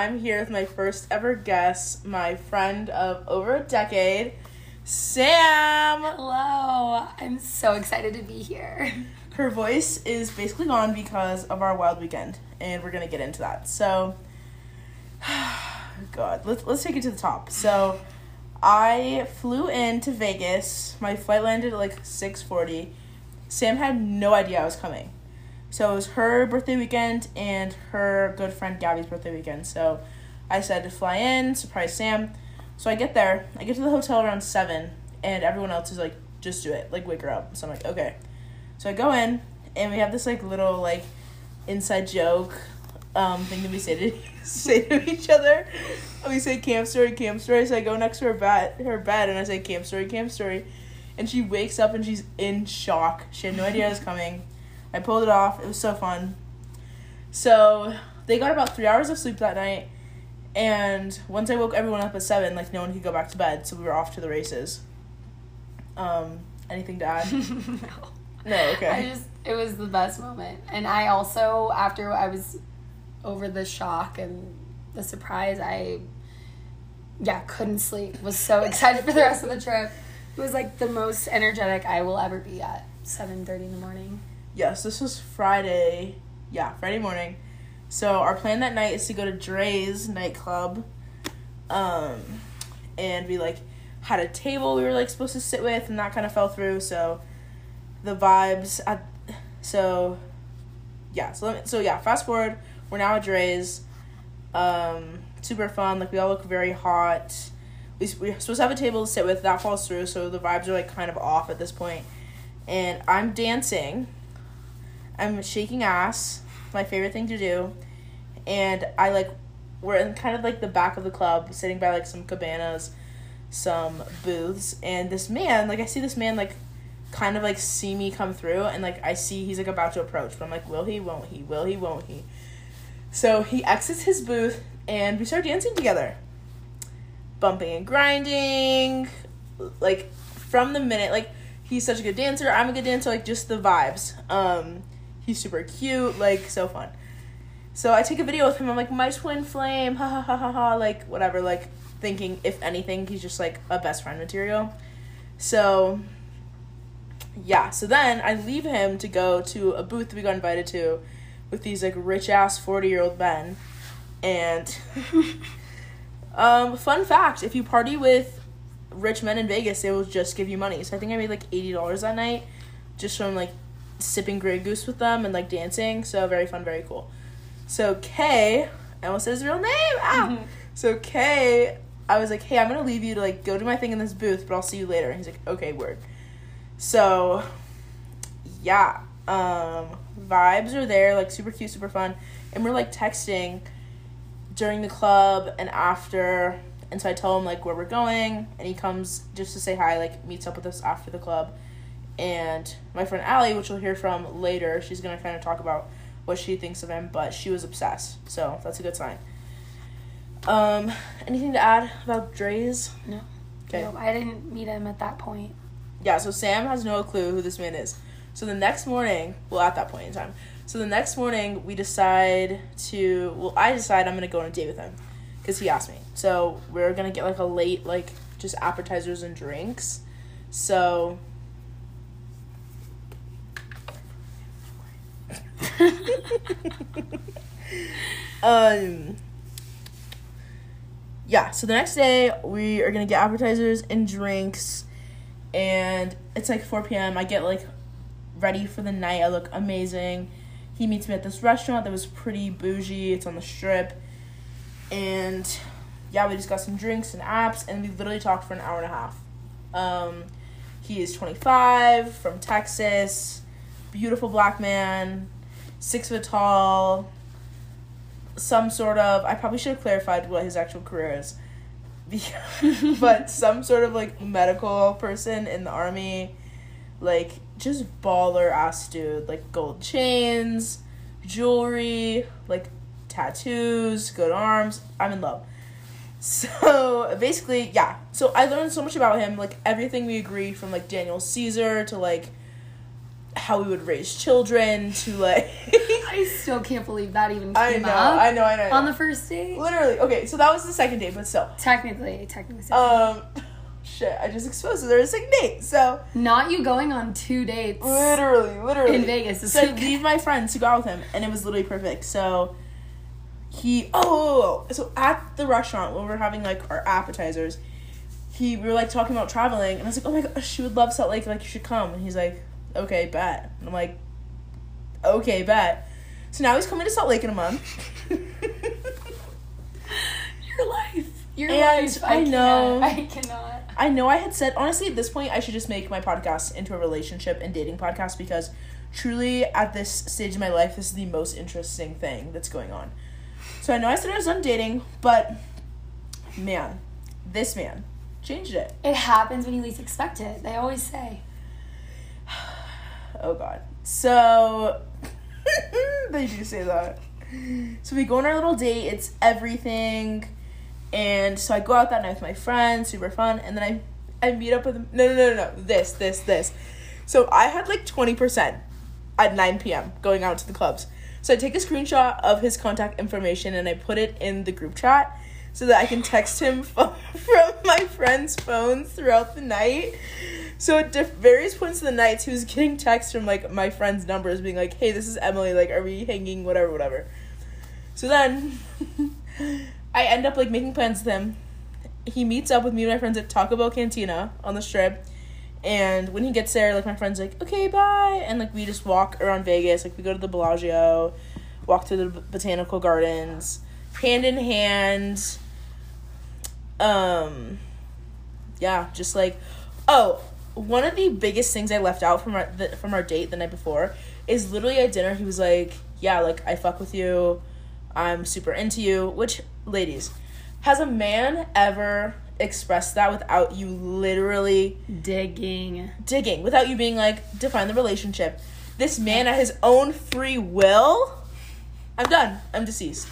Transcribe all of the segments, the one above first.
I'm here with my first ever guest, my friend of over a decade, Sam. Hello. I'm so excited to be here. Her voice is basically gone because of our wild weekend, and we're gonna get into that. So, God, let's let's take it to the top. So, I flew into Vegas. My flight landed at like six forty. Sam had no idea I was coming. So it was her birthday weekend and her good friend Gabby's birthday weekend. So I said to fly in, surprise Sam. So I get there. I get to the hotel around seven, and everyone else is like, "Just do it, like wake her up." So I'm like, "Okay." So I go in, and we have this like little like inside joke um, thing that we say to say to each other. We say camp story, camp story. So I go next to her bed, her bed, and I say camp story, camp story, and she wakes up and she's in shock. She had no idea I was coming. I pulled it off. It was so fun. So they got about three hours of sleep that night. And once I woke everyone up at seven, like no one could go back to bed, so we were off to the races. Um, anything to add? no. No, okay. I just it was the best moment. And I also after I was over the shock and the surprise, I yeah, couldn't sleep. Was so excited for the rest of the trip. It was like the most energetic I will ever be at 7:30 in the morning. Yes, this was Friday. Yeah, Friday morning. So our plan that night is to go to Drai's nightclub. Um, and we like had a table we were like supposed to sit with, and that kind of fell through. So the vibes at so yeah. So me, so yeah. Fast forward, we're now at Drai's. Um, super fun. Like we all look very hot. We we're supposed to have a table to sit with. That falls through, so the vibes are like kind of off at this point. And I'm dancing. I'm shaking ass. My favorite thing to do. And I like we're in kind of like the back of the club, sitting by like some cabanas, some booths, and this man, like I see this man like kind of like see me come through and like I see he's like about to approach, but I'm like, will he, won't he, will he, won't he? So he exits his booth and we start dancing together. Bumping and grinding. Like from the minute like he's such a good dancer, I'm a good dancer, like just the vibes. Um he's super cute, like so fun. So I take a video with him. I'm like, my twin flame, ha ha ha ha ha, like whatever, like thinking if anything, he's just like a best friend material. So yeah, so then I leave him to go to a booth we got invited to with these like rich ass 40 year old men. And um, fun fact if you party with rich men in Vegas, they will just give you money. So I think I made like $80 that night just from like sipping Grey Goose with them and like dancing. So very fun, very cool. So Kay, I almost said his real name. Ah. So Kay, I was like, hey, I'm gonna leave you to like go do my thing in this booth, but I'll see you later. And he's like, okay, word. So, yeah, um, vibes are there, like super cute, super fun, and we're like texting during the club and after. And so I tell him like where we're going, and he comes just to say hi, like meets up with us after the club. And my friend Allie, which you'll hear from later, she's gonna kind of talk about what she thinks of him, but she was obsessed, so that's a good sign. Um, anything to add about Drai's? No. Okay. No, I didn't meet him at that point. Yeah, so Sam has no clue who this man is. So the next morning, well, at that point in time, so the next morning we decide to, well, I decide I'm gonna go on a date with him, because he asked me. So we're gonna get like a late, like just appetizers and drinks. So. Um. Yeah, so the next day we are gonna get appetizers and drinks and it's like 4 p.m. I get like ready for the night. I look amazing. He meets me at this restaurant that was pretty bougie. It's on the strip. And yeah, we just got some drinks and apps, and we literally talked for an hour and a half. Um, he is 25, from Texas, beautiful black man, six foot tall, some sort of, I probably should have clarified what his actual career is but some sort of like medical person in the army, like just baller ass dude, like gold chains, jewelry, like tattoos, good arms. I'm in love. So basically, yeah. So I learned so much about him, like everything we agreed from like Daniel Caesar to like how we would raise children to like I still can't believe that even I came know, up I know, I know, I know. on the first date. literally okay, so that was the second date, but still. Technically, technically. Um shit, I just exposed that there was a second date. So Not you going on two dates. literally, literally In Vegas So I leave my friends to go out with him and it was literally perfect. So he oh so at the restaurant when we were having like our appetizers, he we were like talking about traveling and I was like, Oh my gosh, she would love Salt Lake, like you should come and he's like, Okay, bet. And I'm like, Okay, bet. So now he's coming to Salt Lake in a month. Your life. Your And life. I know- Cannot, I cannot. I know I had said honestly at this point I should just make my podcast into a relationship and dating podcast because truly at this stage of my life this is the most interesting thing that's going on. So I know I said I was done dating, but man, this man changed it. It happens when you least expect it. They always say. Oh god. So they do say that. So we go on our little date, it's everything. And so I go out that night with my friends, super fun, and then I I meet up with no no no no this, this, this. So I had like twenty percent at nine PM going out to the clubs. So I take a screenshot of his contact information and I put it in the group chat so that I can text him from my friends' phones throughout the night. So at diff- various points of the nights, he was getting texts from like my friends' numbers, being like, "Hey, this is Emily. Like, are we hanging? Whatever, whatever." So then, I end up like making plans with him. He meets up with me and my friends at Taco Bell Cantina on the Strip, and when he gets there, like my friends like, "Okay, bye," and like we just walk around Vegas. Like we go to the Bellagio, walk through the botanical gardens, hand in hand. Um, yeah, just like, oh, one of the biggest things I left out from our the, from our date the night before is literally at dinner. He was like, "Yeah, like I fuck with you, I'm super into you." Which, ladies, has a man ever expressed that without you literally Digging. digging, without you being like, define the relationship? This man at his own free will. I'm done. I'm deceased.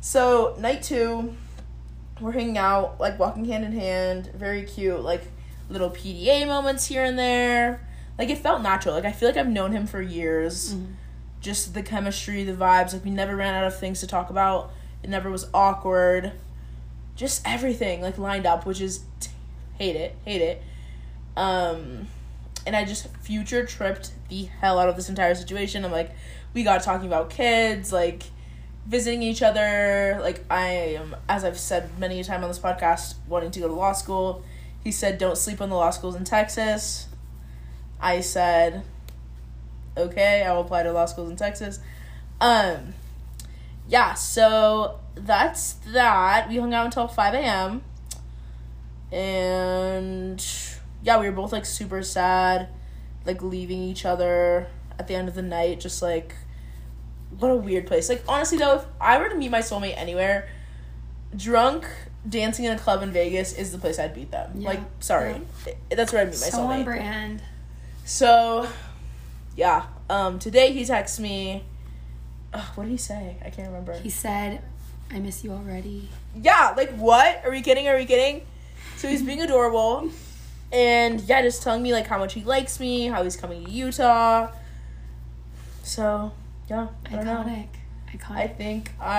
So night two, we're hanging out, like walking hand in hand, very cute, like little PDA moments here and there. Like it felt natural. Like I feel like I've known him for years. Just the chemistry, the vibes. Like we never ran out of things to talk about. It never was awkward. Just everything like lined up, which is hate it, hate it. Um, and I just future tripped the hell out of this entire situation. I'm like, we got talking about kids, like visiting each other. Like I am, as I've said many a time on this podcast, wanting to go to law school. He said, "Don't sleep on the law schools in Texas." I said, "Okay, I will apply to law schools in Texas." Um, yeah. So that's that. We hung out until five a.m. And yeah, we were both like super sad, like leaving each other at the end of the night. Just like, what a weird place. Like honestly though, if I were to meet my soulmate anywhere, drunk dancing in a club in Vegas is the place I'd beat them. Yeah. Like, sorry, that's where I'd meet my So soulmate. brand. So, yeah. Um, today he texts me. Ugh, what did he say? I can't remember. He said, I miss you already. yeah, like what? Are we kidding? Are we kidding? So he's being adorable, and yeah, just telling me like how much he likes me, how he's coming to Utah. So, yeah, I. Iconic. Iconic. I think I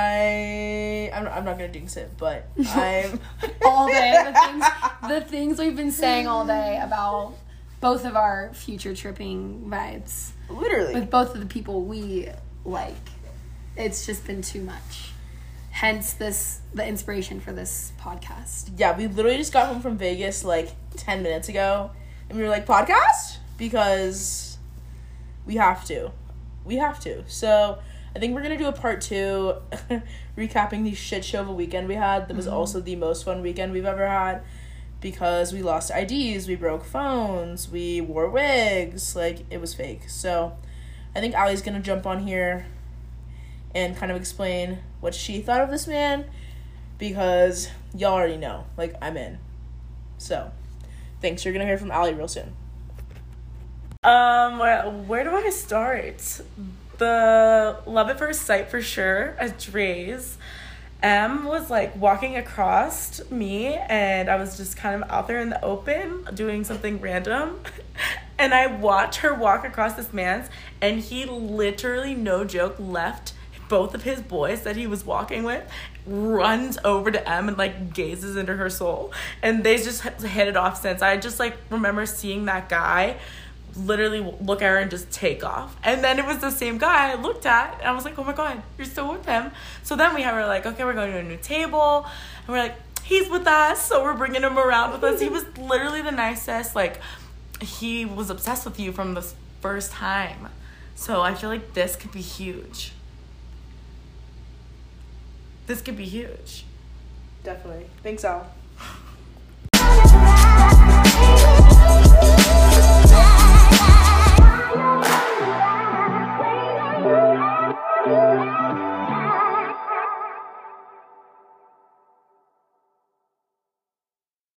I'm, I'm not gonna jinx it, but I'm all day. The things, the things we've been saying all day about both of our future tripping vibes literally with both of the people we like. It's just been too much. Hence this the inspiration for this podcast. yeah, we literally just got home from Vegas like 10 minutes ago and we were like, podcast? Because we have to. We have to. So I think we're to do a part two recapping the shit show of a weekend we had. That was also the most fun weekend we've ever had because we lost IDs, we broke phones, we wore wigs. Like, it was fake. So I think Ali's to jump on here and kind of explain what she thought of this man because y'all already know. Like, I'm in. So, thanks. You're gonna hear from Ali real soon. Um, where, where do I start? The love at first sight for sure at Drai's. M was like walking across me, and I was just kind of out there in the open doing something random. and I watch her walk across this man's, and he literally, no joke, left both of his boys that he was walking with, runs over to M and like gazes into her soul, and they just hit it off since. I just like remember seeing that guy literally look at her and just take off. And then it was the same guy I looked at, and I was like, oh my god, you're still with him. So then we were like, okay, we're going to a new table, and we're like, he's with us, so we're bringing him around with us. He was literally the nicest. Like, he was obsessed with you from the first time. So I feel like this could be huge. This could be huge. Definitely. Think so.